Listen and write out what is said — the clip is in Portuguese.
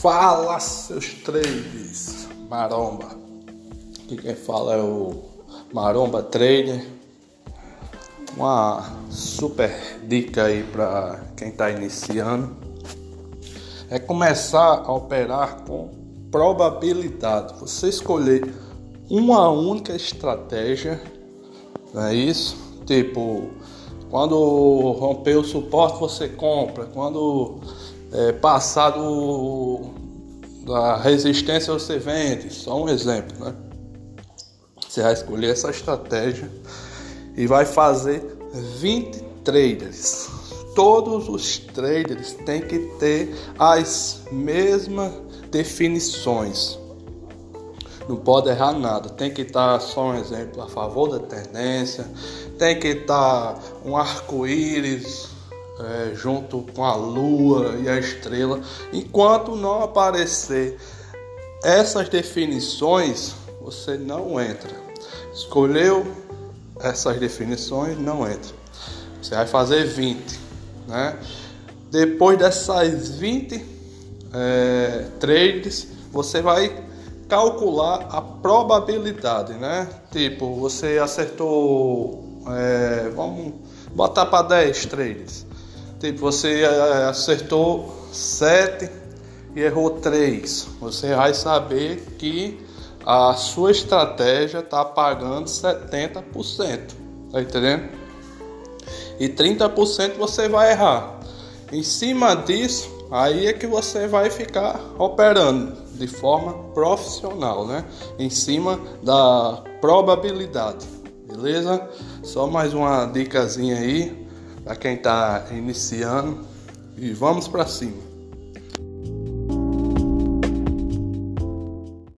Fala seus trades, maromba. Aqui quem fala é o Maromba Trader. Uma super dica aí para quem está iniciando é começar a operar com probabilidade. Você escolher uma única estratégia, não é isso? Tipo, quando romper o suporte você compra, quando é, passar do, da resistência você vende, só um exemplo, né? Você vai escolher essa estratégia e vai fazer 20 traders. Todos os traders têm que ter as mesmas definições. Não pode errar nada. Tem que estar só um exemplo a favor da tendência. Tem que estar um arco-íris é, junto com a lua e a estrela. Enquanto não aparecer essas definições, você não entra. Escolheu essas definições, não entra. Você vai fazer 20, né? Depois dessas 20 é, trades, você vai calcular a probabilidade, né? Tipo, você acertou, é, vamos botar para 10 trades. Tipo, você é, acertou 7 e errou 3. Você vai saber que a sua estratégia está pagando 70%. Tá entendendo? E 30% você vai errar. Em cima disso, aí é que você vai ficar operando de forma profissional, né? Em cima da probabilidade. Beleza? Só mais uma dicasinha aí para quem está iniciando e vamos para cima.